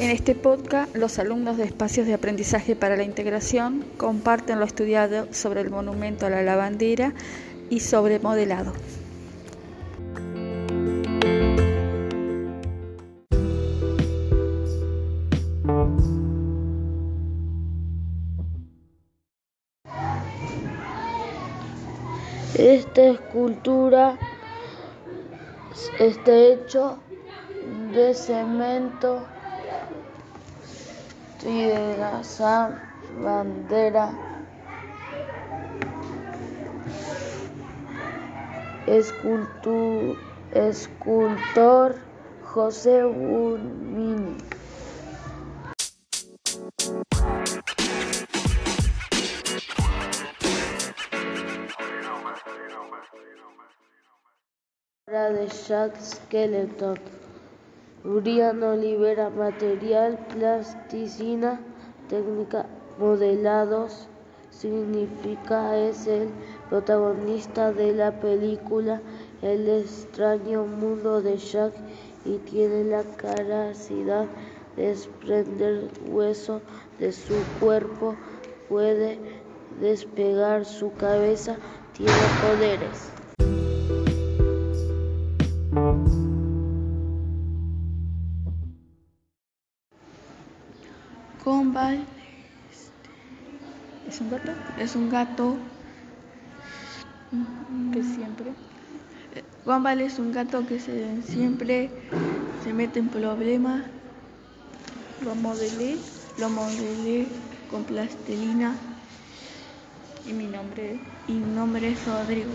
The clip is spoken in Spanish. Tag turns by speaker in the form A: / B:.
A: En este podcast, los alumnos de Espacios de Aprendizaje para la Integración comparten lo estudiado sobre el monumento a la lavandera y sobre modelado.
B: Esta escultura está hecho de cemento la bandera. escultor José Bulmini. de Jack Skeleton. Uriano libera material, plasticina, técnica, modelados. Significa es el protagonista de la película El extraño mundo de Jack y tiene la capacidad de desprender hueso de su cuerpo, puede despegar su cabeza, tiene poderes.
A: Gumball es un gato, es un gato. Que siempre. Gumball es un gato que se, siempre se mete en problemas. Lo modelé, lo modelé con plastilina. Y mi nombre y mi nombre es Rodrigo.